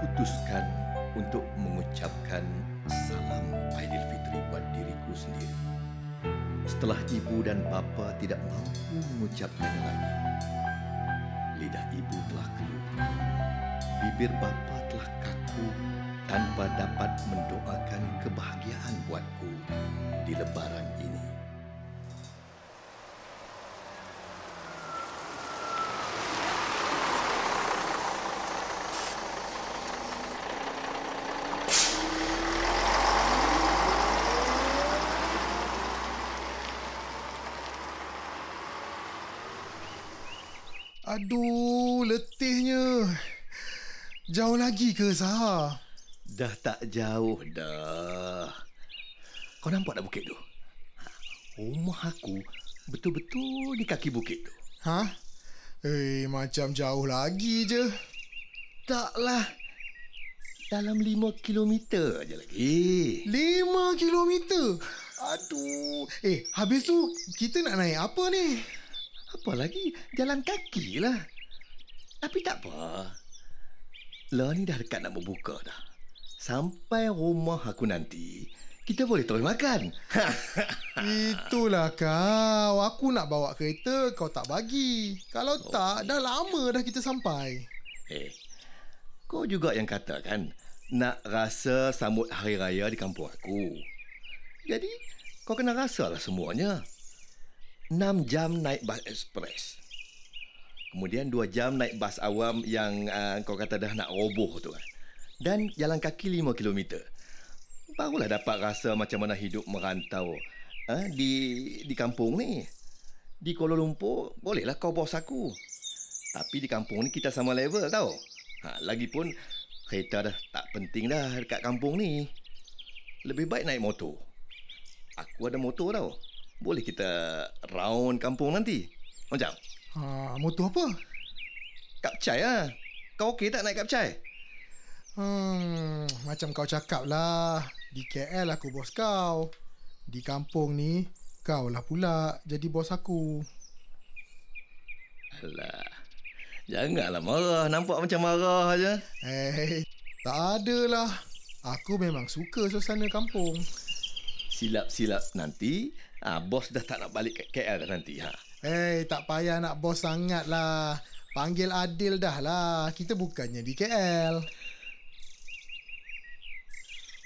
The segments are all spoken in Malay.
putuskan untuk mengucapkan salam Aidilfitri buat diriku sendiri. Setelah ibu dan bapa tidak mampu mengucapkannya lagi, lidah ibu telah keluh. Bibir bapa telah kaku tanpa dapat mendoakan kebahagiaan buatku di lebaran ini. Aduh, letihnya. Jauh lagi ke Sahar? Dah tak jauh dah. Kau nampak tak bukit tu? Rumah aku betul-betul di kaki bukit tu. Ha? Eh, macam jauh lagi je. Taklah. Dalam lima kilometer je lagi. Lima kilometer. Aduh. Eh, habis tu kita nak naik apa ni? Apa lagi? Jalan kaki lah. Tapi tak apa. Lah ni dah dekat nak berbuka dah. Sampai rumah aku nanti, kita boleh terus makan. Itulah kau. Aku nak bawa kereta, kau tak bagi. Kalau tak, dah lama dah kita sampai. eh, kau juga yang kata kan, nak rasa sambut hari raya di kampung aku. Jadi, kau kena rasalah semuanya. 6 jam naik bas ekspres. Kemudian 2 jam naik bas awam yang uh, kau kata dah nak roboh tu kan. Dan jalan kaki 5 km. Barulah dapat rasa macam mana hidup merantau uh, di di kampung ni. Di Kuala Lumpur, bolehlah kau bos aku. Tapi di kampung ni kita sama level tau. Ha, lagipun kereta dah tak penting dah dekat kampung ni. Lebih baik naik motor. Aku ada motor tau. Boleh kita round kampung nanti. Macam? Ha, motor apa? Kapcai lah. Kau okey tak naik kapcai? Hmm, macam kau cakap lah. Di KL aku bos kau. Di kampung ni, kau lah pula jadi bos aku. Alah. Janganlah marah. Nampak macam marah aja. Eh, tak adalah. Aku memang suka suasana kampung. Silap-silap nanti, ah bos dah tak nak balik ke KL dah nanti. Ha. Eh, tak payah nak bos sangat lah. Panggil Adil dah lah. Kita bukannya di KL.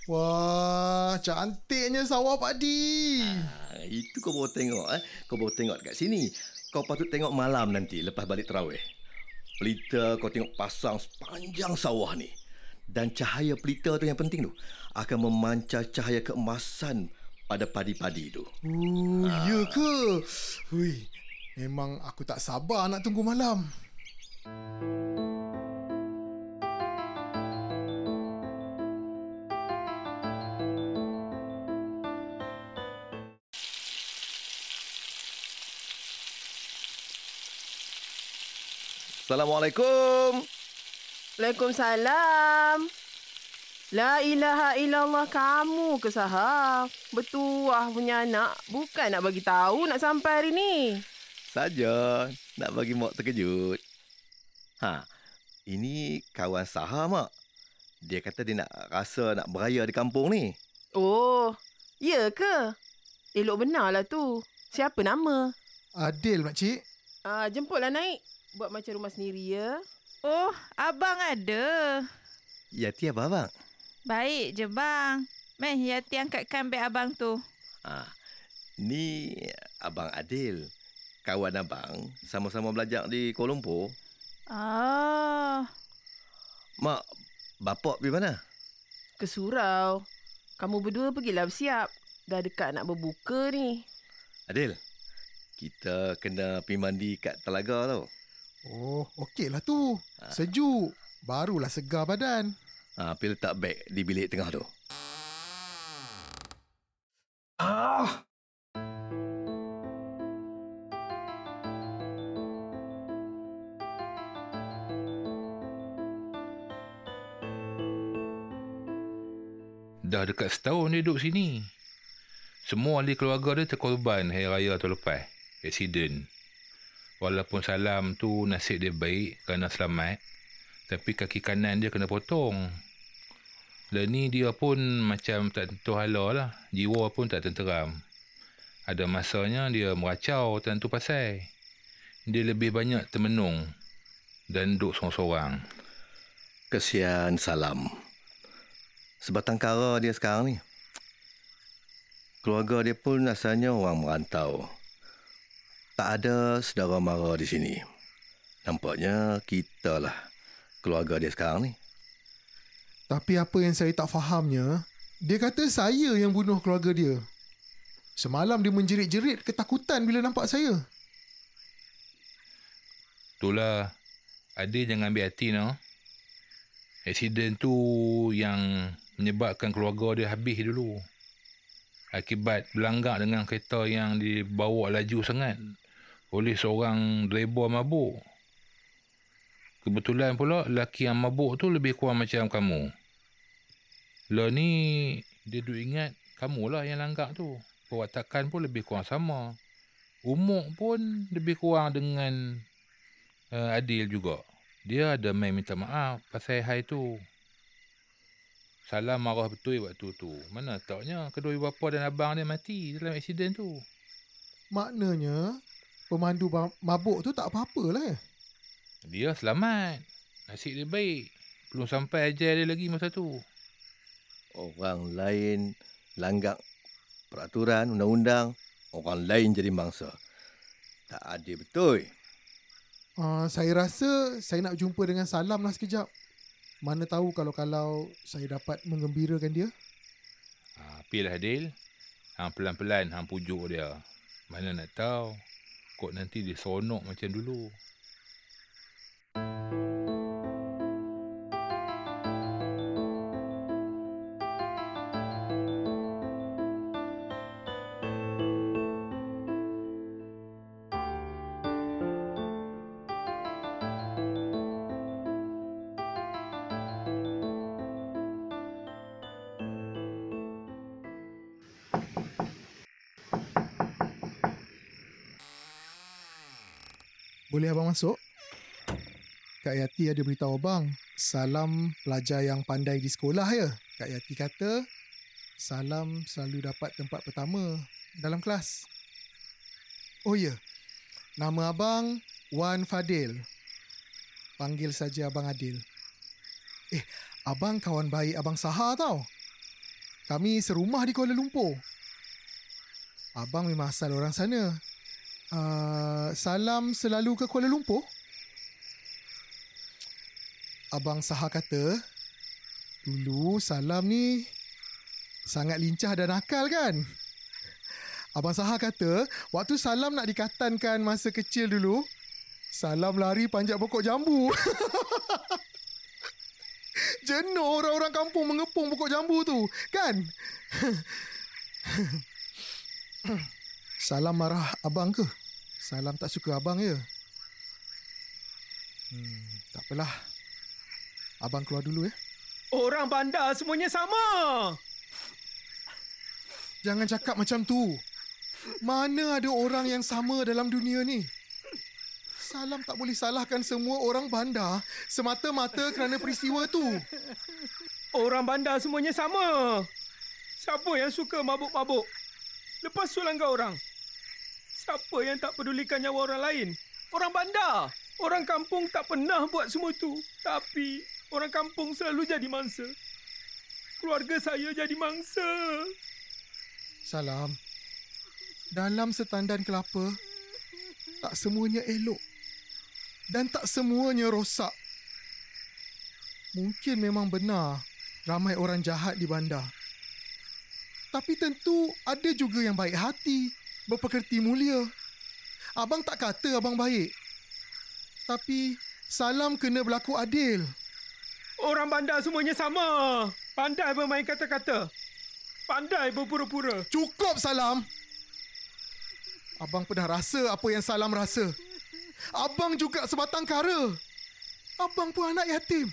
Wah, cantiknya sawah padi. Ha, itu kau baru tengok eh. Kau baru tengok dekat sini. Kau patut tengok malam nanti lepas balik terawih. Pelita kau tengok pasang sepanjang sawah ni. Dan cahaya pelita tu yang penting tu akan memancar cahaya keemasan pada padi-padi tu. Oh, ya ke? Hui, memang aku tak sabar nak tunggu malam. Assalamualaikum. Waalaikumsalam. La ilaha illallah kamu ke sahar. Bertuah punya anak. Bukan nak bagi tahu nak sampai hari ni. Saja nak bagi mak terkejut. Ha, ini kawan Saha mak. Dia kata dia nak rasa nak beraya di kampung ni. Oh, ya ke? Elok benar lah tu. Siapa nama? Adil, makcik. Ah, jemputlah naik. Buat macam rumah sendiri ya. Oh, abang ada. Yati apa abang? Baik je bang. Meh, Yati angkatkan beg abang tu. Ha, ni abang Adil. Kawan abang sama-sama belajar di Kuala Lumpur. Ah, Mak, bapak pergi mana? Ke surau. Kamu berdua pergilah bersiap. Dah dekat nak berbuka ni. Adil, kita kena pergi mandi kat telaga tau. Oh, okey lah tu. Sejuk. Barulah segar badan. Ha, pergi letak beg di bilik tengah tu. Dekat setahun dia duduk sini. Semua ahli keluarga dia terkorban hari raya tahun lepas. Aksiden. Walaupun salam tu nasib dia baik kerana selamat. Tapi kaki kanan dia kena potong. Dan ni dia pun macam tak tentu hala lah. Jiwa pun tak tenteram. Ada masanya dia meracau tentu pasal. Dia lebih banyak termenung dan duduk sorang-sorang. Kesian Salam. Sebatang kara dia sekarang ni. Keluarga dia pun asalnya orang merantau. Tak ada saudara mara di sini. Nampaknya kita lah keluarga dia sekarang ni. Tapi apa yang saya tak fahamnya, dia kata saya yang bunuh keluarga dia. Semalam dia menjerit-jerit ketakutan bila nampak saya. Itulah, adik jangan ambil hati no. Aksiden tu yang menyebabkan keluarga dia habis dulu. Akibat berlanggak dengan kereta yang dibawa laju sangat oleh seorang driver mabuk. Kebetulan pula lelaki yang mabuk tu lebih kurang macam kamu. Lah ni dia duk ingat kamu lah yang langgak tu. Perwatakan pun lebih kurang sama. Umur pun lebih kurang dengan uh, Adil juga. Dia ada main minta maaf pasal hai tu. Salam marah betul waktu tu. Mana taknya kedua ibu bapa dan abang dia mati dalam aksiden tu. Maknanya, pemandu mabuk tu tak apa-apa lah eh. Dia selamat. Nasib dia baik. Belum sampai ajal dia lagi masa tu. Orang lain langgak peraturan, undang-undang. Orang lain jadi mangsa. Tak adil betul. Uh, saya rasa saya nak jumpa dengan Salam lah sekejap. Mana tahu kalau-kalau saya dapat mengembirakan dia. Ha, apilah Adil. Hang pelan-pelan hang pujuk dia. Mana nak tahu. Kok nanti dia sonok macam dulu. Kak Yati ada beritahu abang. Salam pelajar yang pandai di sekolah ya. Kak Yati kata Salam selalu dapat tempat pertama dalam kelas. Oh ya, nama abang Wan Fadil. Panggil saja abang Adil. Eh, abang kawan baik abang Saha tau. Kami serumah di Kuala Lumpur. Abang memang asal orang sana. Uh, salam selalu ke Kuala Lumpur? Abang Saha kata, dulu Salam ni sangat lincah dan nakal kan? Abang Saha kata, waktu Salam nak dikatankan masa kecil dulu, Salam lari panjat pokok jambu. Jenuh orang-orang kampung mengepung pokok jambu tu, kan? Salam marah abang ke? Salam tak suka abang ya? Hmm, tak apalah. Abang keluar dulu ya. Orang bandar semuanya sama. Jangan cakap macam tu. Mana ada orang yang sama dalam dunia ni? Salam tak boleh salahkan semua orang bandar semata-mata kerana peristiwa tu. Orang bandar semuanya sama. Siapa yang suka mabuk-mabuk? Lepas tu langgar orang. Siapa yang tak pedulikan nyawa orang lain? Orang bandar. Orang kampung tak pernah buat semua tu. Tapi orang kampung selalu jadi mangsa. Keluarga saya jadi mangsa. Salam. Dalam setandan kelapa, tak semuanya elok. Dan tak semuanya rosak. Mungkin memang benar ramai orang jahat di bandar. Tapi tentu ada juga yang baik hati, berpekerti mulia. Abang tak kata abang baik. Tapi salam kena berlaku adil. Orang bandar semuanya sama. Pandai bermain kata-kata. Pandai berpura-pura. Cukup salam. Abang pernah rasa apa yang salam rasa. Abang juga sebatang kara. Abang pun anak yatim.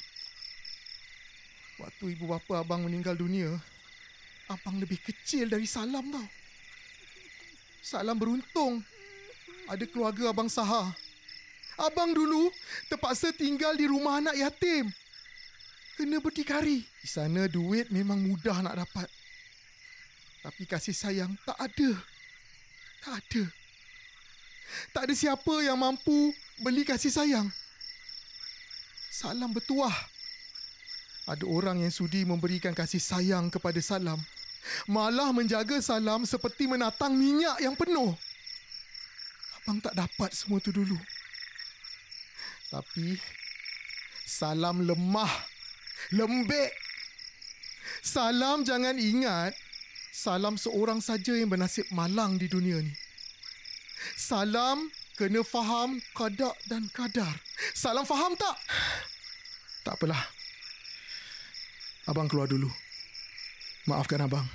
Waktu ibu bapa abang meninggal dunia, abang lebih kecil dari salam tau. Salam beruntung ada keluarga abang Saha. Abang dulu terpaksa tinggal di rumah anak yatim. Kena berdikari. Di sana duit memang mudah nak dapat. Tapi kasih sayang tak ada. Tak ada. Tak ada siapa yang mampu beli kasih sayang. Salam bertuah. Ada orang yang sudi memberikan kasih sayang kepada Salam. Malah menjaga Salam seperti menatang minyak yang penuh. Abang tak dapat semua tu dulu. Tapi Salam lemah. Lembek. Salam jangan ingat Salam seorang saja yang bernasib malang di dunia ni. Salam kena faham kadar dan kadar. Salam faham tak? Tak apalah. Abang keluar dulu. Maafkan abang.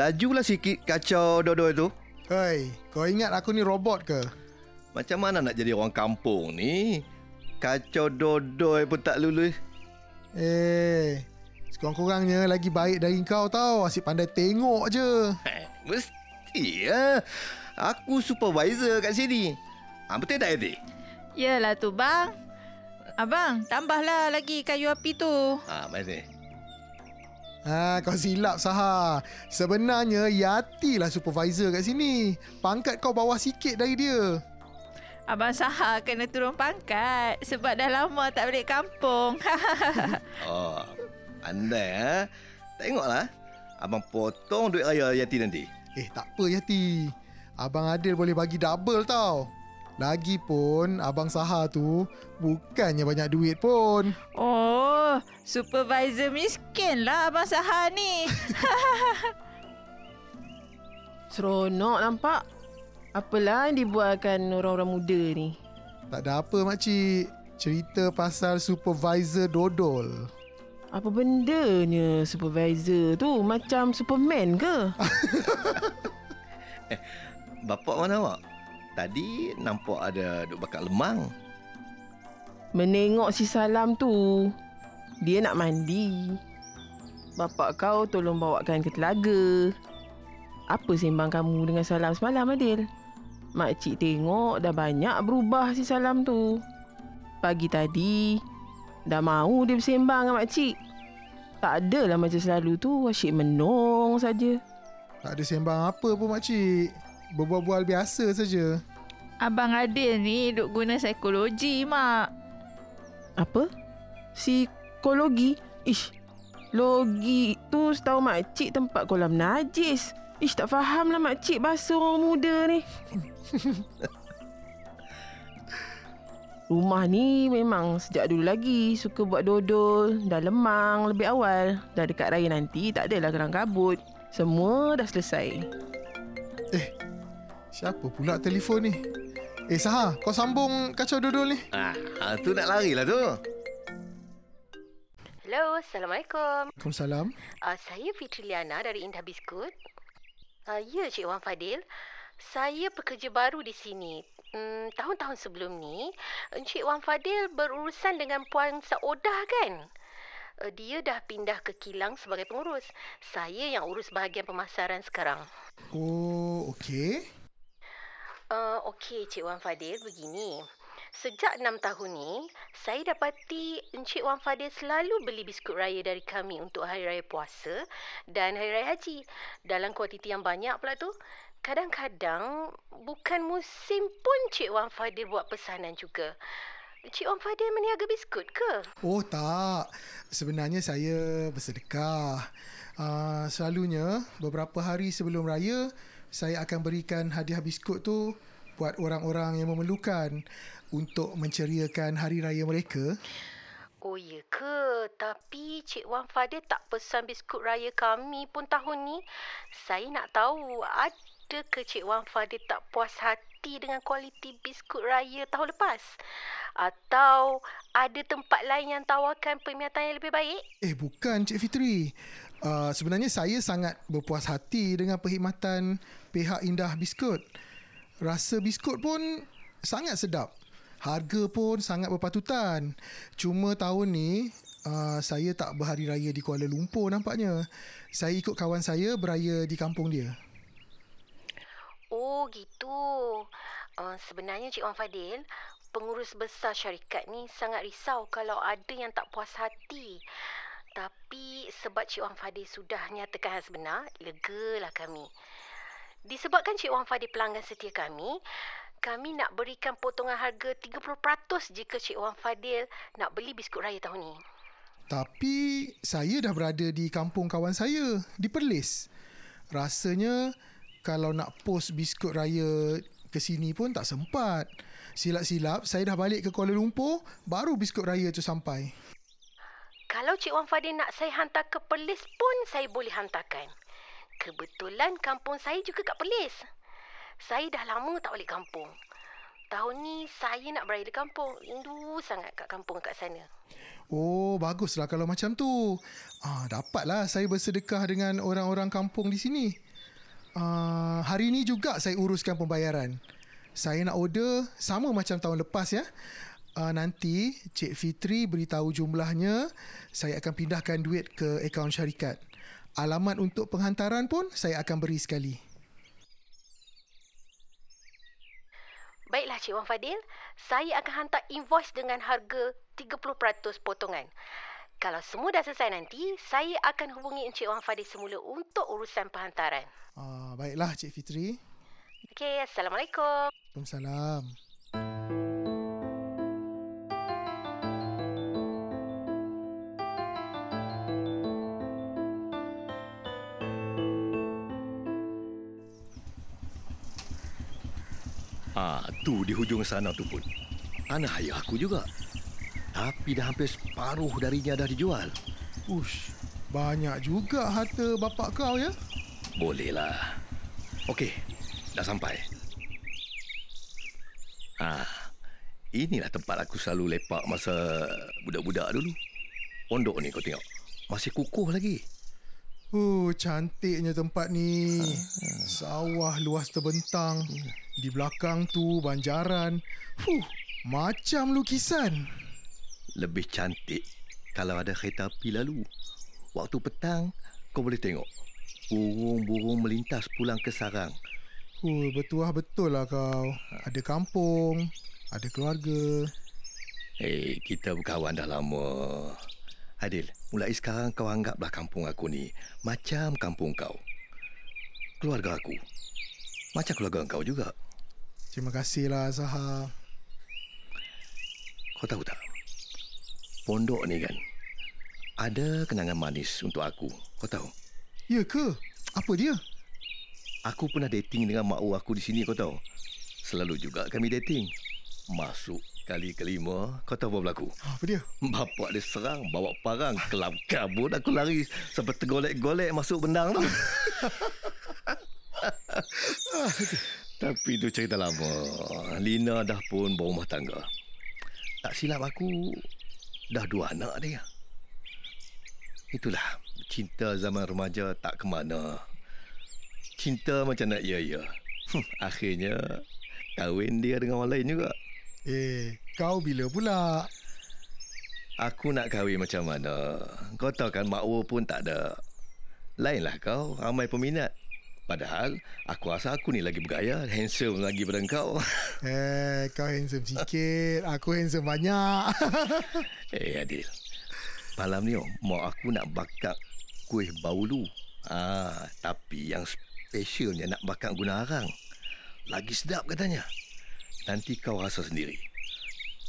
Lajulah sikit kacau dodo itu. Hei, kau ingat aku ni robot ke? Macam mana nak jadi orang kampung ni? Kacau dodoi pun tak lulus. Eh, sekurang-kurangnya lagi baik dari kau tau. Asyik pandai tengok je. Eh, Mesti ya. Aku supervisor kat sini. Ha, betul tak, Edi? Yelah tu bang. Abang, tambahlah lagi kayu api tu. Ha, mana? Ha, kau silap Saha. Sebenarnya Yati lah supervisor kat sini. Pangkat kau bawah sikit dari dia. Abang Saha kena turun pangkat sebab dah lama tak balik kampung. Oh, pandai ha. Tengoklah. Abang potong duit raya Yati nanti. Eh, tak apa Yati. Abang Adil boleh bagi double tau. Lagipun Abang Saha tu bukannya banyak duit pun. oh, supervisor miskin lah Abang Saha ni. Seronok nampak. Apalah yang dibuatkan orang-orang muda ni. Tak ada apa makcik. Cerita pasal supervisor dodol. Apa bendanya supervisor tu? Macam Superman ke? Bapak mana awak? Tadi nampak ada duk bakar lemang. Menengok si Salam tu. Dia nak mandi. Bapak kau tolong bawakan ke telaga. Apa sembang kamu dengan Salam semalam, Adil? Makcik tengok dah banyak berubah si Salam tu. Pagi tadi, dah mau dia bersembang dengan makcik. Tak adalah macam selalu tu, asyik menong saja. Tak ada sembang apa pun makcik. Berbual-bual biasa saja. Abang Adil ni duk guna psikologi, Mak. Apa? Psikologi? Ish, logi tu setahu makcik tempat kolam najis. Ish, tak faham lah makcik bahasa orang muda ni. Rumah ni memang sejak dulu lagi suka buat dodol. Dah lemang lebih awal. Dah dekat raya nanti tak adalah kerang kabut. Semua dah selesai. Siapa pula telefon ni? Eh Saha, kau sambung kacau dodol ni. Ah, ha, tu nak lari lah tu. Hello, Assalamualaikum. Waalaikumsalam. Uh, saya Fitri Liana dari Indah Biskut. Uh, ya, Cik Wan Fadil. Saya pekerja baru di sini. Hmm, tahun-tahun sebelum ni, Encik Wan Fadil berurusan dengan Puan Saodah kan? Uh, dia dah pindah ke Kilang sebagai pengurus. Saya yang urus bahagian pemasaran sekarang. Oh, okey. Uh, Okey, Cik Wan Fadil, begini. Sejak enam tahun ni, saya dapati Encik Wan Fadil selalu beli biskut raya dari kami untuk Hari Raya Puasa dan Hari Raya Haji. Dalam kuantiti yang banyak pula tu. Kadang-kadang, bukan musim pun Cik Wan Fadil buat pesanan juga. Cik Wan Fadil meniaga biskut ke? Oh tak. Sebenarnya saya bersedekah. Uh, selalunya beberapa hari sebelum raya saya akan berikan hadiah biskut tu buat orang-orang yang memerlukan untuk menceriakan hari raya mereka. Oh ya ke? Tapi Cik Wan Fadil tak pesan biskut raya kami pun tahun ni. Saya nak tahu ada ke Cik Wan Fadil tak puas hati dengan kualiti biskut raya tahun lepas? Atau ada tempat lain yang tawarkan perkhidmatan yang lebih baik? Eh bukan Cik Fitri. Uh, sebenarnya saya sangat berpuas hati dengan perkhidmatan pihak Indah Biskut. Rasa biskut pun sangat sedap. Harga pun sangat berpatutan. Cuma tahun ni uh, saya tak berhari raya di Kuala Lumpur nampaknya. Saya ikut kawan saya beraya di kampung dia. Oh gitu. Uh, sebenarnya Cik Wan Fadil, pengurus besar syarikat ni sangat risau kalau ada yang tak puas hati. Tapi sebab Cik Wan Fadil sudah nyatakan hal sebenar, legalah kami. Disebabkan Cik Wan Fadil pelanggan setia kami, kami nak berikan potongan harga 30% jika Cik Wan Fadil nak beli biskut raya tahun ni. Tapi saya dah berada di kampung kawan saya di Perlis. Rasanya kalau nak post biskut raya ke sini pun tak sempat. Silap-silap saya dah balik ke Kuala Lumpur baru biskut raya tu sampai. Kalau Cik Wan Fadil nak saya hantar ke Perlis pun saya boleh hantarkan. Kebetulan kampung saya juga kat Perlis. Saya dah lama tak balik kampung. Tahun ni saya nak beraya di kampung. Rindu sangat kat kampung kat sana. Oh, baguslah kalau macam tu. Ah, dapatlah saya bersedekah dengan orang-orang kampung di sini. Ah, hari ni juga saya uruskan pembayaran. Saya nak order sama macam tahun lepas ya. Uh, nanti Cik Fitri beritahu jumlahnya, saya akan pindahkan duit ke akaun syarikat. Alamat untuk penghantaran pun saya akan beri sekali. Baiklah Cik Wan Fadil, saya akan hantar invoice dengan harga 30% potongan. Kalau semua dah selesai nanti, saya akan hubungi Encik Wan Fadil semula untuk urusan penghantaran. Ah, baiklah Cik Fitri. Okey, Assalamualaikum. Waalaikumsalam. Ah, tu di hujung sana tu pun. Tanah ayah aku juga. Tapi dah hampir separuh darinya dah dijual. Ush, banyak juga harta bapak kau ya. Bolehlah. Okey, dah sampai. Ah, inilah tempat aku selalu lepak masa budak-budak dulu. Pondok ni kau tengok. Masih kukuh lagi. Oh, cantiknya tempat ni. Sawah luas terbentang. Di belakang tu banjaran. Huh, macam lukisan. Lebih cantik kalau ada kereta api lalu. Waktu petang, kau boleh tengok. Burung-burung melintas pulang ke sarang. Oh, betul betul lah kau. Ada kampung, ada keluarga. Eh, hey, kita berkawan dah lama. Adil, mulai sekarang kau anggaplah kampung aku ni macam kampung kau. Keluarga aku. Macam keluarga kau juga. Terima kasihlah Zaha. Kau tahu tak? Pondok ni kan ada kenangan manis untuk aku. Kau tahu? Ya ke? Apa dia? Aku pernah dating dengan mak aku di sini kau tahu. Selalu juga kami dating. Masuk kali kelima, kau tahu apa berlaku? Apa dia? Bapak dia serang, bawa parang, kelab kabut aku lari sampai tergolek-golek masuk bendang tu. Tapi itu cerita lama. Lina dah pun berumah tangga. Tak silap aku, dah dua anak dia. Itulah, cinta zaman remaja tak ke mana. Cinta macam nak ya-ya. Hmm, akhirnya, kahwin dia dengan orang lain juga. Eh, kau bila pula? Aku nak kahwin macam mana? Kau tahu kan makwa pun tak ada. Lainlah kau, ramai peminat. Padahal aku rasa aku ni lagi bergaya, handsome lagi pada kau. Eh, kau handsome sikit. Aku handsome banyak. eh, Adil. Malam ni, oh, mak aku nak bakar kuih baulu. Ah, tapi yang specialnya nak bakar guna arang. Lagi sedap katanya. Nanti kau rasa sendiri.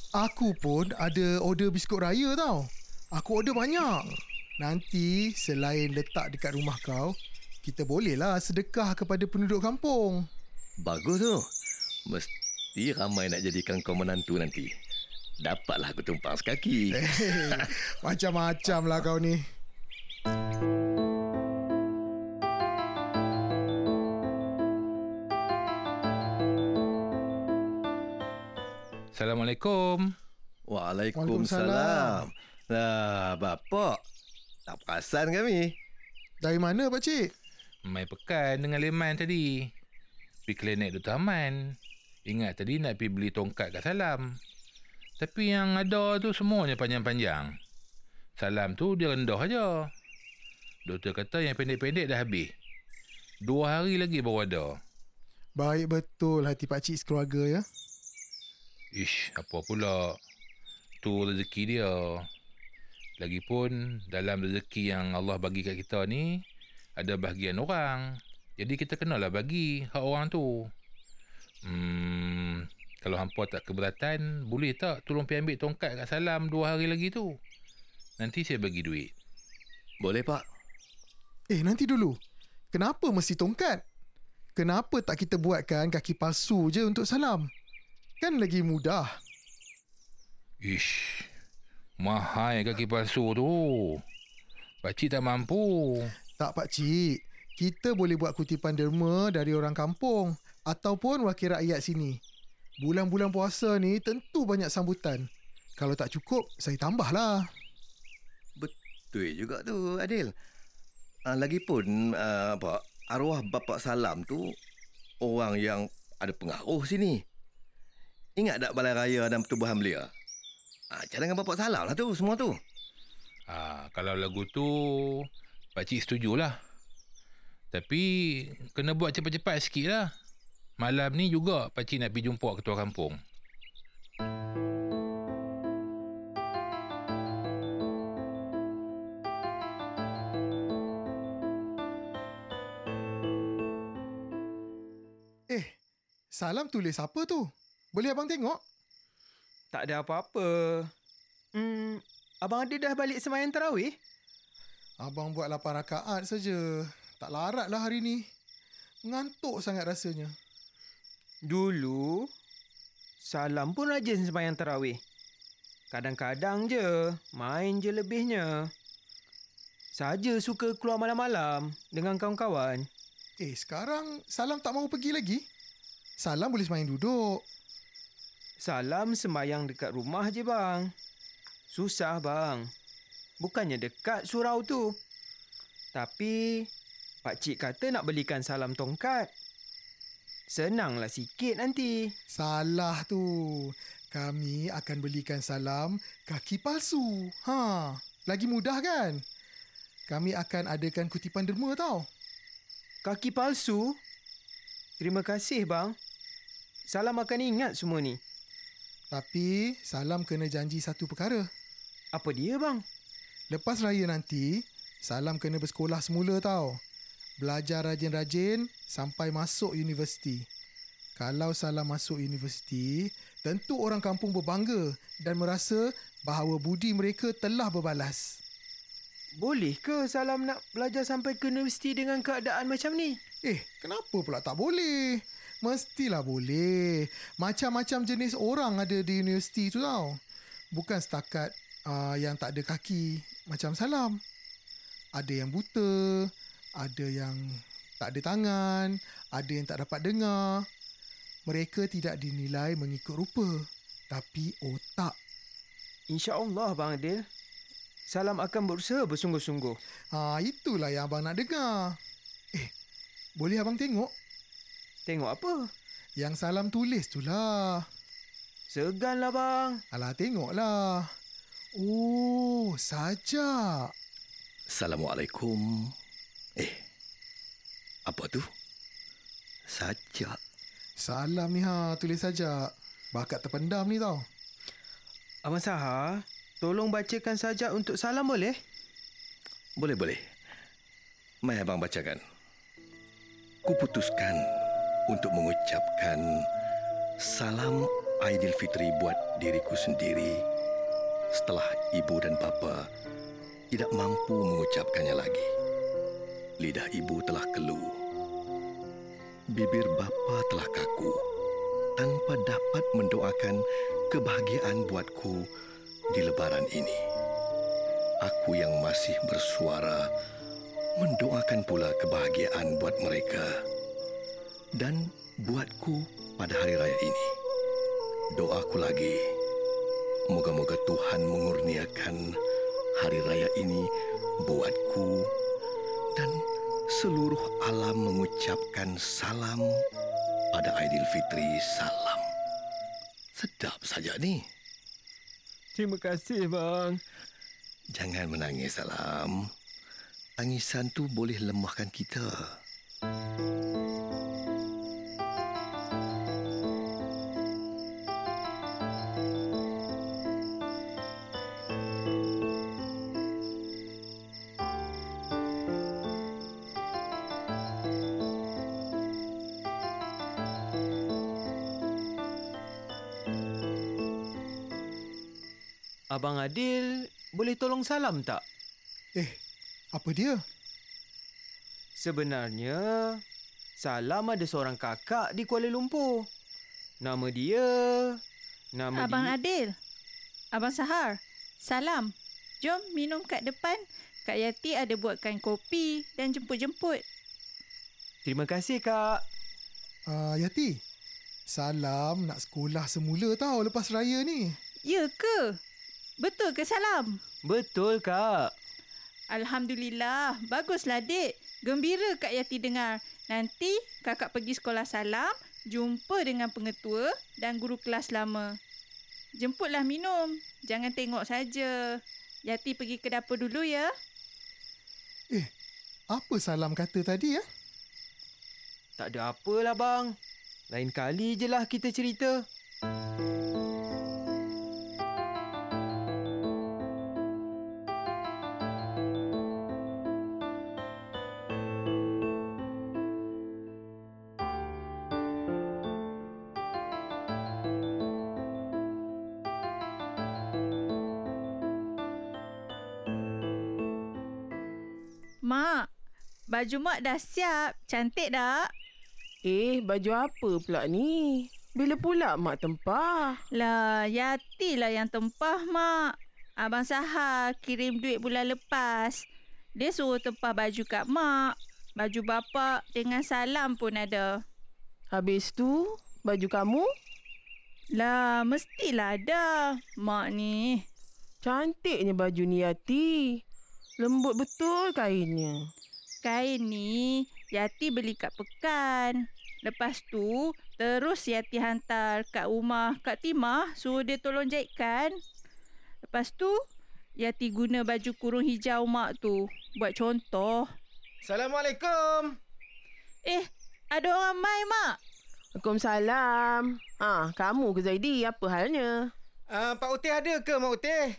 Aku pun ada order biskut raya tau. Aku order banyak. Nanti selain letak dekat rumah kau, kita bolehlah sedekah kepada penduduk kampung. Bagus tu. Mesti ramai nak jadikan kau menantu nanti. Dapatlah aku tumpang sekaki. Eh, macam-macam lah kau ni. Assalamualaikum. Waalaikumsalam. Lah, bapak. Tak perasan kami. Dari mana pakcik? Mai pekan dengan Leman tadi. Pergi klinik Dr. Aman. Ingat tadi nak pergi beli tongkat kat Salam. Tapi yang ada tu semuanya panjang-panjang. Salam tu dia rendah aja. Doktor kata yang pendek-pendek dah habis. Dua hari lagi baru ada. Baik betul hati pakcik sekeluarga ya. Ish, apa pula? Tu rezeki dia. Lagipun dalam rezeki yang Allah bagi kat kita ni ada bahagian orang. Jadi kita kenalah bagi hak orang tu. Hmm, kalau hampa tak keberatan, boleh tak tolong pergi ambil tongkat kat Salam dua hari lagi tu? Nanti saya bagi duit. Boleh, Pak. Eh nanti dulu. Kenapa mesti tongkat? Kenapa tak kita buatkan kaki palsu je untuk salam? Kan lagi mudah. Ish, mahal kaki palsu tu. Pakcik tak mampu. Tak pak cik. Kita boleh buat kutipan derma dari orang kampung ataupun wakil rakyat sini. Bulan-bulan puasa ni tentu banyak sambutan. Kalau tak cukup, saya tambahlah. Betul juga tu, Adil. Uh, lagipun, uh, apa, arwah Bapak Salam tu orang yang ada pengaruh sini. Ingat tak balai raya dan pertubuhan belia? Ah, cadangan Bapak Salam lah tu, semua tu. Ah, kalau lagu tu, pakcik setujulah. Tapi, kena buat cepat-cepat sikit lah. Malam ni juga pakcik nak pergi jumpa ketua kampung. Eh, salam tulis apa tu? Boleh abang tengok? Tak ada apa-apa. Hmm, Abang Adil dah balik semayang tarawih? Abang buat 8 rakaat saja. Tak larat lah hari ni. Mengantuk sangat rasanya. Dulu, Salam pun rajin semayang tarawih. Kadang-kadang je, main je lebihnya. Saja suka keluar malam-malam dengan kawan-kawan. Eh, sekarang Salam tak mau pergi lagi? Salam boleh semain duduk. Salam sembayang dekat rumah je bang. Susah bang. Bukannya dekat surau tu. Tapi pakcik kata nak belikan salam tongkat. Senanglah sikit nanti. Salah tu. Kami akan belikan salam kaki palsu. Ha, lagi mudah kan? Kami akan adakan kutipan derma tau. Kaki palsu? Terima kasih bang. Salam akan ingat semua ni. Tapi Salam kena janji satu perkara. Apa dia bang? Lepas raya nanti, Salam kena bersekolah semula tau. Belajar rajin-rajin sampai masuk universiti. Kalau Salam masuk universiti, tentu orang kampung berbangga dan merasa bahawa budi mereka telah berbalas. Boleh ke Salam nak belajar sampai ke universiti dengan keadaan macam ni? Eh, kenapa pula tak boleh? Mestilah boleh. Macam-macam jenis orang ada di universiti tu tau. Bukan setakat uh, yang tak ada kaki macam Salam. Ada yang buta, ada yang tak ada tangan, ada yang tak dapat dengar. Mereka tidak dinilai mengikut rupa, tapi otak. InsyaAllah Bang Adil. Salam akan berusaha bersungguh-sungguh. Ha, itulah yang abang nak dengar. Eh, boleh abang tengok? Tengok apa? Yang Salam tulis tu lah. Seganlah bang. Alah, tengoklah. Oh, sajak. Assalamualaikum. Eh, apa tu? Sajak. Salam ni ha, tulis sajak. Bakat terpendam ni tau. Abang Saha, tolong bacakan saja untuk salam boleh? Boleh, boleh. Mai abang bacakan. Kuputuskan untuk mengucapkan salam Aidilfitri buat diriku sendiri setelah ibu dan bapa tidak mampu mengucapkannya lagi. Lidah ibu telah keluh. Bibir bapa telah kaku tanpa dapat mendoakan kebahagiaan buatku di lebaran ini. Aku yang masih bersuara mendoakan pula kebahagiaan buat mereka dan buatku pada hari raya ini. Doaku lagi, moga-moga Tuhan mengurniakan hari raya ini buatku dan seluruh alam mengucapkan salam ada Aidilfitri salam. Sedap saja ni. Terima kasih, bang. Jangan menangis, Salam. Tangisan tu boleh lemahkan kita. Tolong salam tak? Eh, apa dia? Sebenarnya, Salam ada seorang kakak di Kuala Lumpur. Nama dia... Nama Abang dia... Adil. Abang Sahar. Salam. Jom minum kat depan. Kak Yati ada buatkan kopi dan jemput-jemput. Terima kasih, Kak. Uh, Yati, Salam nak sekolah semula tau lepas raya ni. Ya ke? Betul ke Salam? Betul, Kak. Alhamdulillah. Baguslah, Dek. Gembira Kak Yati dengar. Nanti kakak pergi sekolah Salam, jumpa dengan pengetua dan guru kelas lama. Jemputlah minum. Jangan tengok saja. Yati pergi ke dapur dulu ya. Eh, apa Salam kata tadi ya? Tak ada apalah, bang. Lain kali je lah kita cerita. Mak, baju mak dah siap. Cantik tak? Eh, baju apa pula ni? Bila pula mak tempah? Lah, Yati lah yang tempah, Mak. Abang Sahar kirim duit bulan lepas. Dia suruh tempah baju kat Mak. Baju bapa dengan salam pun ada. Habis tu, baju kamu? Lah, mestilah ada. Mak ni. Cantiknya baju ni Yati. Lembut betul kainnya. Kain ni Yati beli kat Pekan. Lepas tu terus Yati hantar kat rumah Kak Timah suruh dia tolong jahitkan. Lepas tu Yati guna baju kurung hijau mak tu buat contoh. Assalamualaikum. Eh, ada orang mai mak. Waalaikumsalam. Ha, kamu ke Zaidi? Apa halnya? Uh, Pak Utih ada ke, Mak Utih?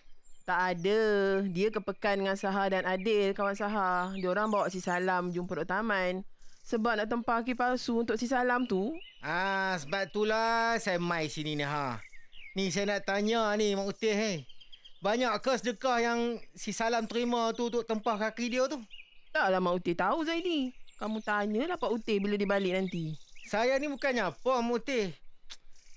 Tak ada. Dia ke pekan dengan Sahar dan Adil, kawan Sahar. Diorang bawa si Salam jumpa duk taman. Sebab nak tempah kaki palsu untuk si Salam tu. Ah, sebab itulah saya mai sini ni ha. Ni saya nak tanya ni Mak Utih eh. Banyak ke sedekah yang si Salam terima tu untuk tempah kaki dia tu? Taklah Mak Utih tahu Zaidi. Kamu tanyalah Pak Utih bila dia balik nanti. Saya ni bukannya apa Mak Utih.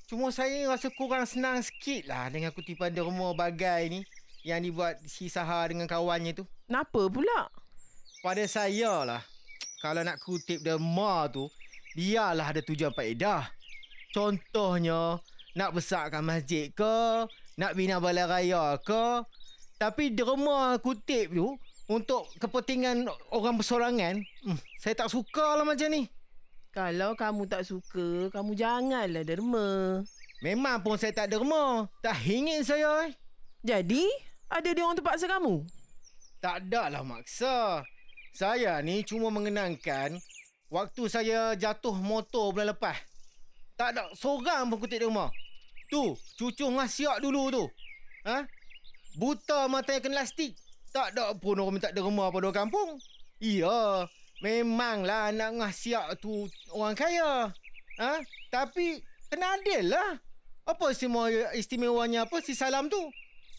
Cuma saya rasa kurang senang sikit lah dengan kutipan derma bagai ni yang dibuat si Sahar dengan kawannya tu. Kenapa pula? Pada saya lah, kalau nak kutip derma tu, biarlah ada tujuan faedah. Contohnya, nak besarkan masjid ke, nak bina balai raya ke. Tapi derma kutip tu, untuk kepentingan orang bersorangan, hmm, saya tak suka lah macam ni. Kalau kamu tak suka, kamu janganlah derma. Memang pun saya tak derma. Tak ingin saya eh. Jadi, ada dia orang terpaksa kamu? Tak ada lah maksa. Saya ni cuma mengenangkan waktu saya jatuh motor bulan lepas. Tak ada seorang pun kutip derma. Tu, cucu ngasiak dulu tu. Ha? Buta mata yang kena lastik. Tak ada pun orang minta derma pada orang kampung. Iya, memanglah anak ngasiak tu orang kaya. Ha? Tapi kena adil lah. Apa istimewanya apa si salam tu?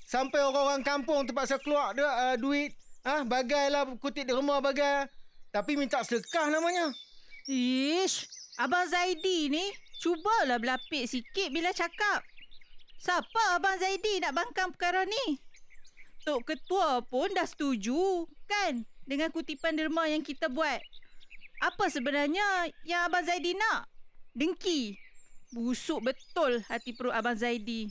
Sampai orang-orang kampung terpaksa keluar dia, uh, duit. Ah, ha? bagailah kutip derma bagai. Tapi minta sedekah namanya. Ish, Abang Zaidi ni cubalah berlapik sikit bila cakap. Siapa Abang Zaidi nak bangkang perkara ni? Tok Ketua pun dah setuju kan dengan kutipan derma yang kita buat. Apa sebenarnya yang Abang Zaidi nak? Dengki. Busuk betul hati perut Abang Zaidi.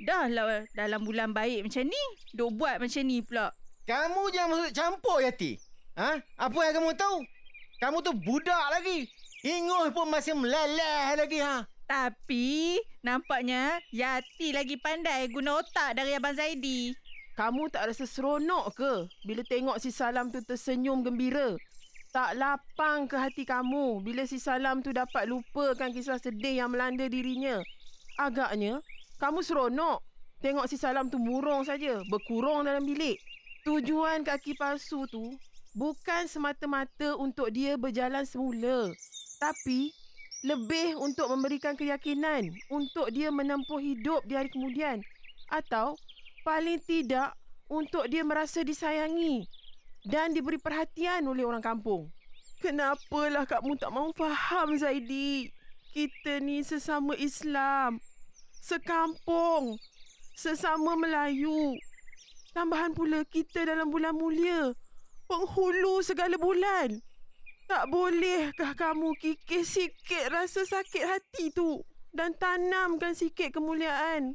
Dah lah dalam bulan baik macam ni, duk buat macam ni pula. Kamu jangan masuk campur Yati. Ha? Apa yang kamu tahu? Kamu tu budak lagi. Ingus pun masih meleleh lagi ha. Tapi nampaknya Yati lagi pandai guna otak dari Abang Zaidi. Kamu tak rasa seronok ke bila tengok si Salam tu tersenyum gembira? Tak lapang ke hati kamu bila si Salam tu dapat lupakan kisah sedih yang melanda dirinya? Agaknya kamu seronok tengok si Salam tu murung saja, berkurung dalam bilik. Tujuan kaki palsu tu bukan semata-mata untuk dia berjalan semula. Tapi lebih untuk memberikan keyakinan untuk dia menempuh hidup di hari kemudian. Atau paling tidak untuk dia merasa disayangi dan diberi perhatian oleh orang kampung. Kenapalah kamu tak mahu faham Zaidi? Kita ni sesama Islam. Sekampung. Sesama Melayu. Tambahan pula kita dalam bulan mulia. Penghulu segala bulan. Tak bolehkah kamu kikis sikit rasa sakit hati tu dan tanamkan sikit kemuliaan?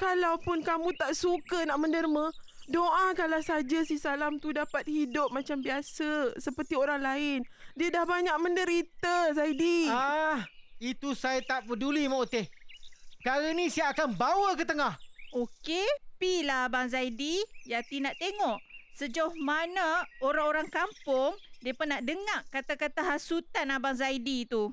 Kalaupun kamu tak suka nak menderma, doakanlah saja si Salam tu dapat hidup macam biasa seperti orang lain. Dia dah banyak menderita, Zaidi. Ah, itu saya tak peduli Mak Oteh. Perkara ni saya akan bawa ke tengah. Okey, pilah Abang Zaidi. Yati nak tengok sejauh mana orang-orang kampung mereka nak dengar kata-kata hasutan Abang Zaidi tu.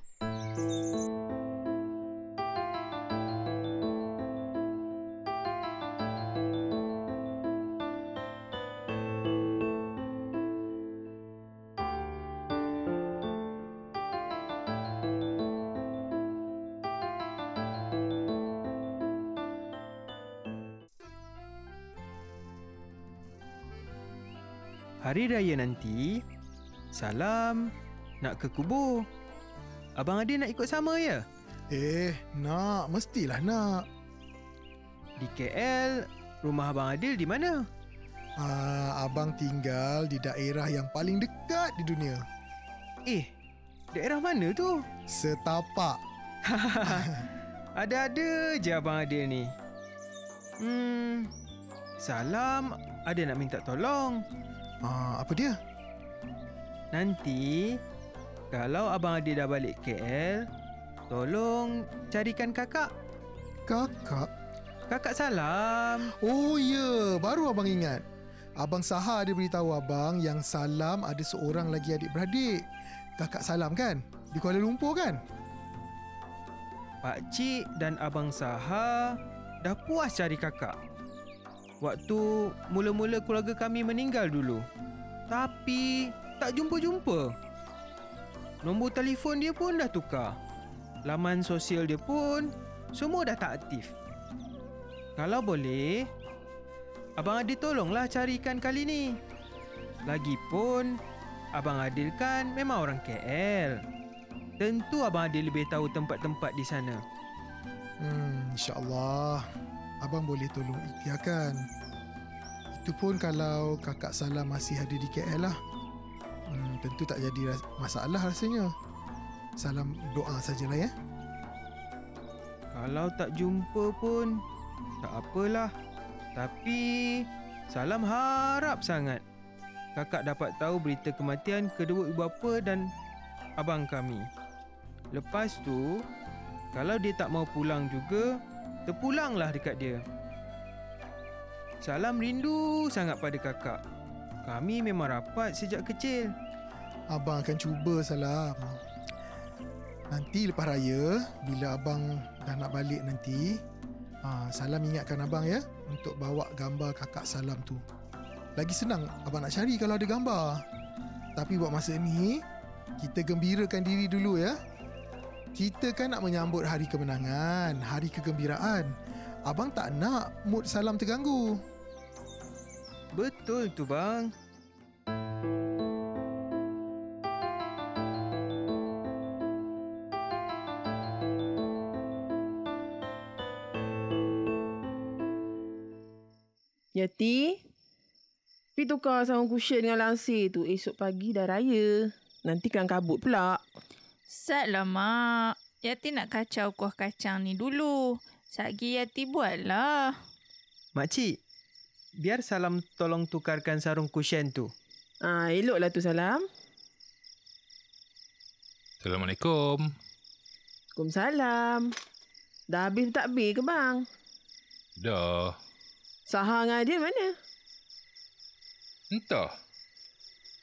Hari raya nanti, Salam nak ke kubur. Abang Adil nak ikut sama ya? Eh, nak. Mestilah nak. Di KL, rumah Abang Adil di mana? Ah, abang tinggal di daerah yang paling dekat di dunia. Eh, daerah mana tu? Setapak. Ada-ada je Abang Adil ni. Hmm, Salam ada nak minta tolong. Ah, apa dia? Nanti kalau abang Adi dah balik KL, tolong carikan kakak. Kakak? Kakak salam. Oh ya, baru abang ingat. Abang Saha ada beritahu abang yang Salam ada seorang lagi adik-beradik. Kakak Salam kan? Di Kuala Lumpur kan? Pak Cik dan abang Saha dah puas cari kakak. Waktu mula-mula keluarga kami meninggal dulu. Tapi tak jumpa-jumpa. Nombor telefon dia pun dah tukar. Laman sosial dia pun semua dah tak aktif. Kalau boleh, Abang Adil tolonglah carikan kali ni. Lagipun, Abang Adil kan memang orang KL. Tentu Abang Adil lebih tahu tempat-tempat di sana. Hmm, insyaAllah. Abang boleh tolong ikhtiarkan. Itu pun kalau kakak Salam masih ada di KL lah. Hmm, tentu tak jadi masalah rasanya. Salam doa sajalah ya. Kalau tak jumpa pun, tak apalah. Tapi, Salam harap sangat kakak dapat tahu berita kematian kedua ibu bapa dan abang kami. Lepas tu, kalau dia tak mau pulang juga, terpulanglah dekat dia. Salam rindu sangat pada kakak. Kami memang rapat sejak kecil. Abang akan cuba Salam. Nanti lepas raya, bila abang dah nak balik nanti, ha, Salam ingatkan abang ya untuk bawa gambar kakak Salam tu. Lagi senang abang nak cari kalau ada gambar. Tapi buat masa ni, kita gembirakan diri dulu ya. Kita kan nak menyambut hari kemenangan, hari kegembiraan. Abang tak nak mood Salam terganggu. Betul tu bang. Yati, pergi tukar sarung cushion dengan langsir tu. Esok pagi dah raya. Nanti kelang kabut pula. Sat lah, Mak. Yati nak kacau kuah kacang ni dulu. Sagi Yati buatlah. Makcik, biar Salam tolong tukarkan sarung cushion tu. Ah, eloklah tu salam. Assalamualaikum. Waalaikumsalam. Dah habis takbir ke bang? Dah. Sahar dengan Adil mana? Entah.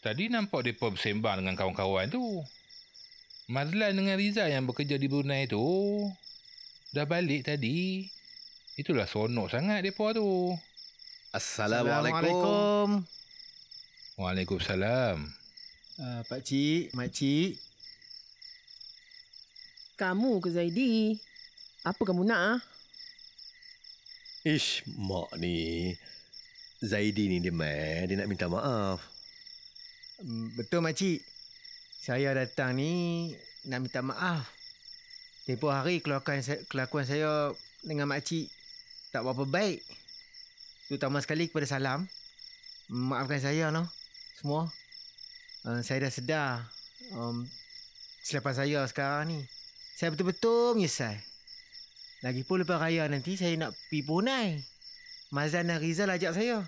Tadi nampak mereka bersembang dengan kawan-kawan tu. Mazlan dengan Riza yang bekerja di Brunei tu. Dah balik tadi. Itulah sonok sangat mereka tu. Assalamualaikum. Waalaikumsalam. Uh, Pak Cik, Mak Cik. Kamu ke Zaidi? Apa kamu nak ah? Ish, mak ni. Zaidi ni dia main, dia nak minta maaf. Mm, Betul Mak Cik. Saya datang ni nak minta maaf. Tempoh hari kelakuan saya, kelakuan saya dengan Mak Cik tak berapa baik. Terutama sekali kepada Salam. Maafkan saya no. Semua. Uh, saya dah sedar. Um, selepas saya sekarang ni. Saya betul-betul menyesal. Lagipun lepas raya nanti saya nak pergi Brunei. Mazan dan Rizal ajak saya.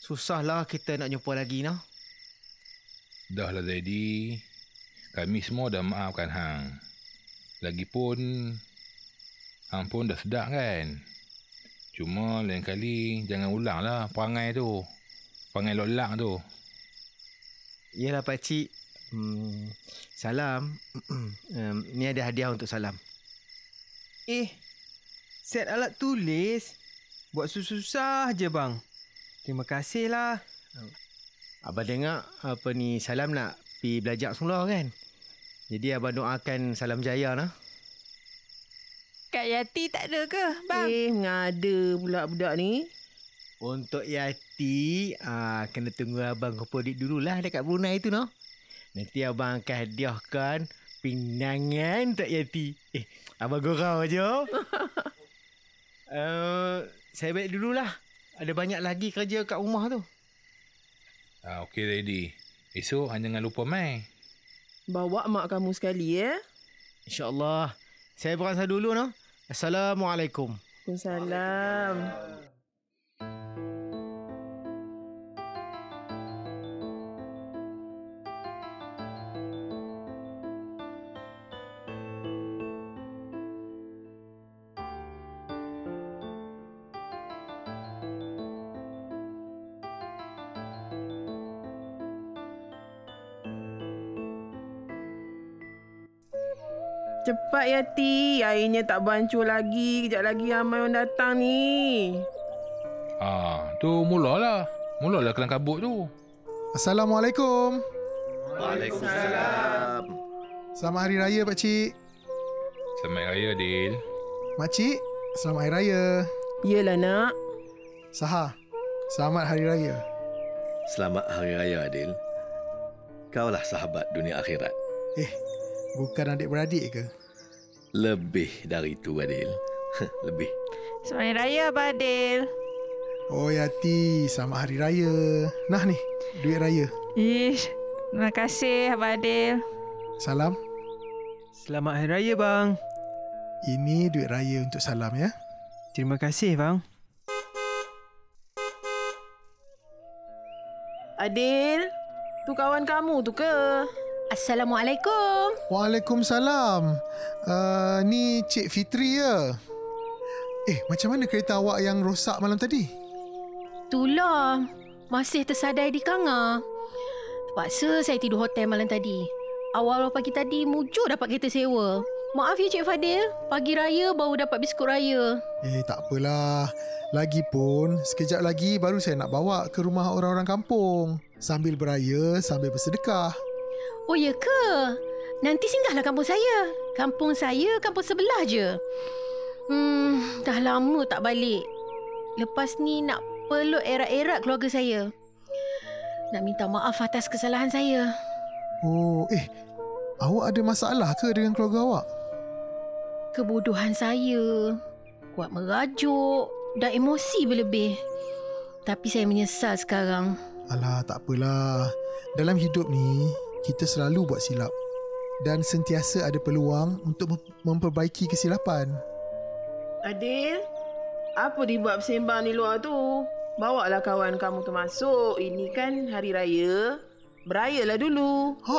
Susahlah kita nak jumpa lagi no. Dah lah Zaidi. Kami semua dah maafkan Hang. Lagipun, Hang pun dah sedap kan? Cuma lain kali jangan ulang lah perangai tu. Perangai lolak tu. Yalah pakcik. Hmm, salam. um, ni ada hadiah untuk salam. Eh, set alat tulis. Buat susah-susah je bang. Terima kasih lah. Abang dengar apa ni salam nak pergi belajar semula kan? Jadi abang doakan salam jaya nah. Kak Yati tak ada ke, bang? Eh, mengada pula budak ni. Untuk Yati, ah, kena tunggu abang kumpul duit dululah dekat Brunei tu noh. Nanti abang akan hadiahkan pinangan untuk Yati. Eh, abang gurau je. uh, saya balik dululah. Ada banyak lagi kerja kat rumah tu. Ah, Okey Zaidi. Esok hang jangan lupa mai. Bawa mak kamu sekali ya. InsyaAllah. Saya berasa dulu noh. Assalamualaikum. Waalaikumsalam. Cepat Yati, airnya tak bancuh lagi. Kejap lagi ramai orang datang ni. Ah, tu mulalah. Mulalah kelang kabut tu. Assalamualaikum. Waalaikumsalam. Selamat Hari Raya Pak Cik. Selamat Raya, Dil. Makcik, selamat Hari Raya. Yelah nak. Saha, selamat Hari Raya. Selamat Hari Raya Adil. Kaulah sahabat dunia akhirat. Eh, bukan adik-beradik ke? Lebih dari itu Adil. Lebih. Selamat Raya, Abang Adil. Oh Yati, selamat Hari Raya. Nah ni, duit raya. Ish, terima kasih, Abang Adil. Salam. Selamat Hari Raya bang. Ini duit raya untuk salam ya. Terima kasih bang. Adil, tu kawan kamu tu ke? Assalamualaikum. Waalaikumsalam. Uh, ni Cik Fitri ya. Eh, macam mana kereta awak yang rosak malam tadi? Itulah. Masih tersadai di Kanga. Terpaksa saya tidur hotel malam tadi. Awal pagi tadi mujur dapat kereta sewa. Maaf ya Cik Fadil. Pagi raya baru dapat biskut raya. Eh, tak apalah. Lagipun, sekejap lagi baru saya nak bawa ke rumah orang-orang kampung. Sambil beraya, sambil bersedekah. Oh ya ke? Nanti singgahlah kampung saya. Kampung saya kampung sebelah je. Hmm, dah lama tak balik. Lepas ni nak peluk erat-erat keluarga saya. Nak minta maaf atas kesalahan saya. Oh, eh. Awak ada masalah ke dengan keluarga awak? Kebodohan saya. Kuat merajuk dan emosi berlebih. Tapi saya menyesal sekarang. Alah, tak apalah. Dalam hidup ni, kita selalu buat silap. Dan sentiasa ada peluang untuk mem- memperbaiki kesilapan. Adil, apa dibuat bersembang di luar tu? Bawalah kawan kamu tu masuk. Ini kan hari raya. Berayalah dulu. Ha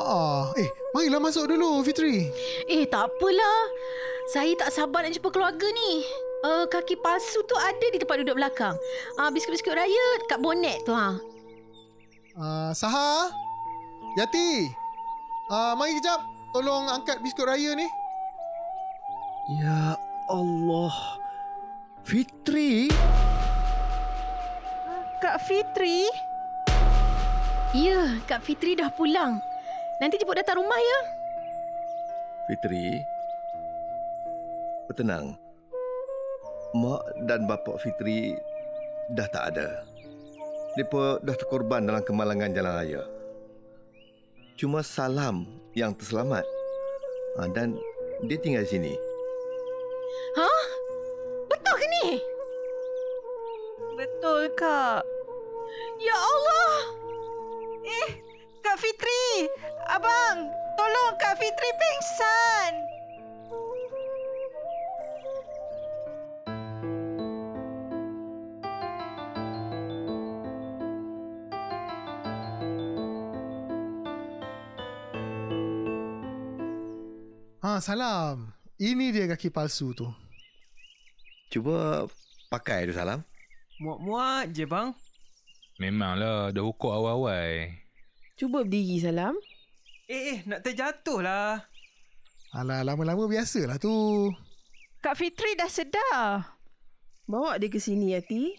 Eh, Marilah masuk dulu, Fitri. Eh, tak apalah. Saya tak sabar nak jumpa keluarga ni. Uh, kaki palsu tu ada di tempat duduk belakang. Uh, biskut-biskut raya kat bonet tu ha. Uh, Saha? Yati? Uh, mari kejap. Tolong angkat biskut raya ni. Ya Allah. Fitri? Kak Fitri? Ya, Kak Fitri dah pulang. Nanti jemput datang rumah ya. Fitri? Bertenang. Mak dan bapa Fitri dah tak ada. Mereka dah terkorban dalam kemalangan jalan raya. Cuma Salam yang terselamat. Ha, dan dia tinggal di sini. Ha? Betul ke ni? Betul, Kak. Ya Allah! Eh, Kak Fitri! Abang, tolong Kak Fitri pingsan! Ha, salam. Ini dia kaki palsu tu. Cuba pakai tu Salam. Muat-muat je bang. Memanglah dah ukur awal-awal. Cuba berdiri Salam. Eh, eh nak terjatuh lah. Alah, lama-lama biasalah tu. Kak Fitri dah sedar. Bawa dia ke sini Yati.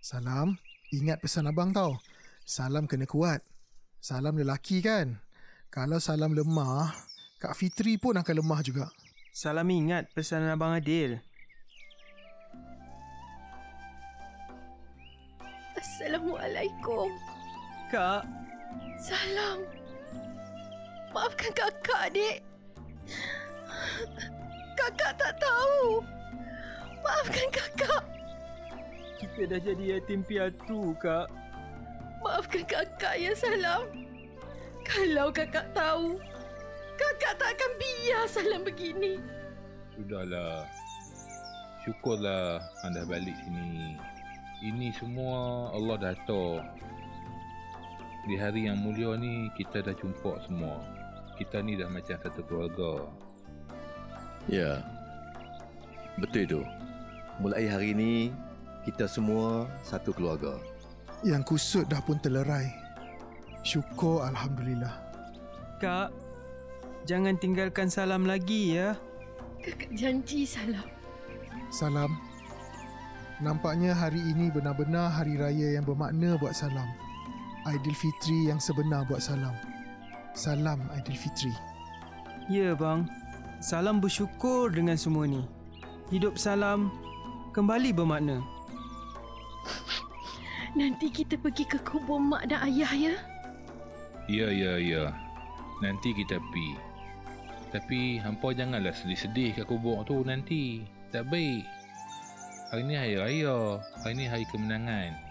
Salam, ingat pesan abang tau. Salam kena kuat. Salam lelaki kan? Kalau Salam lemah, Kak Fitri pun akan lemah juga. Salam ingat pesanan Abang Adil. Assalamualaikum. Kak, Salam. Maafkan kakak, dek. Kakak tak tahu. Maafkan kakak. kita dah jadi yatim piatu, Kak. Maafkan kakak ya Salam. Kalau kakak tahu, kakak tak akan biar Salam begini. Sudahlah. Syukurlah anda balik sini. Ini semua Allah dah atur. Di hari yang mulia ni kita dah jumpa semua. Kita ni dah macam satu keluarga. Ya. Betul tu. Mulai hari ini kita semua satu keluarga. Yang kusut dah pun terlerai. Syukur Alhamdulillah. Kak, jangan tinggalkan salam lagi ya. Kakak janji Salam. Salam. Nampaknya hari ini benar-benar hari raya yang bermakna buat Salam. Aidilfitri yang sebenar buat Salam. Salam Aidilfitri. Ya bang, salam bersyukur dengan semua ni. Hidup salam kembali bermakna. Nanti kita pergi ke kubur mak dan ayah ya. Ya, ya, ya. Nanti kita pi. Tapi hampa janganlah sedih-sedih kat kubur tu nanti. Tak baik. Hari ni hari raya. Hari ni hari kemenangan.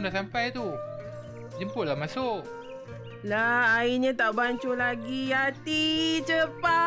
Kampung dah sampai tu. Jemputlah masuk. Lah, airnya tak bancuh lagi Yati. Cepat.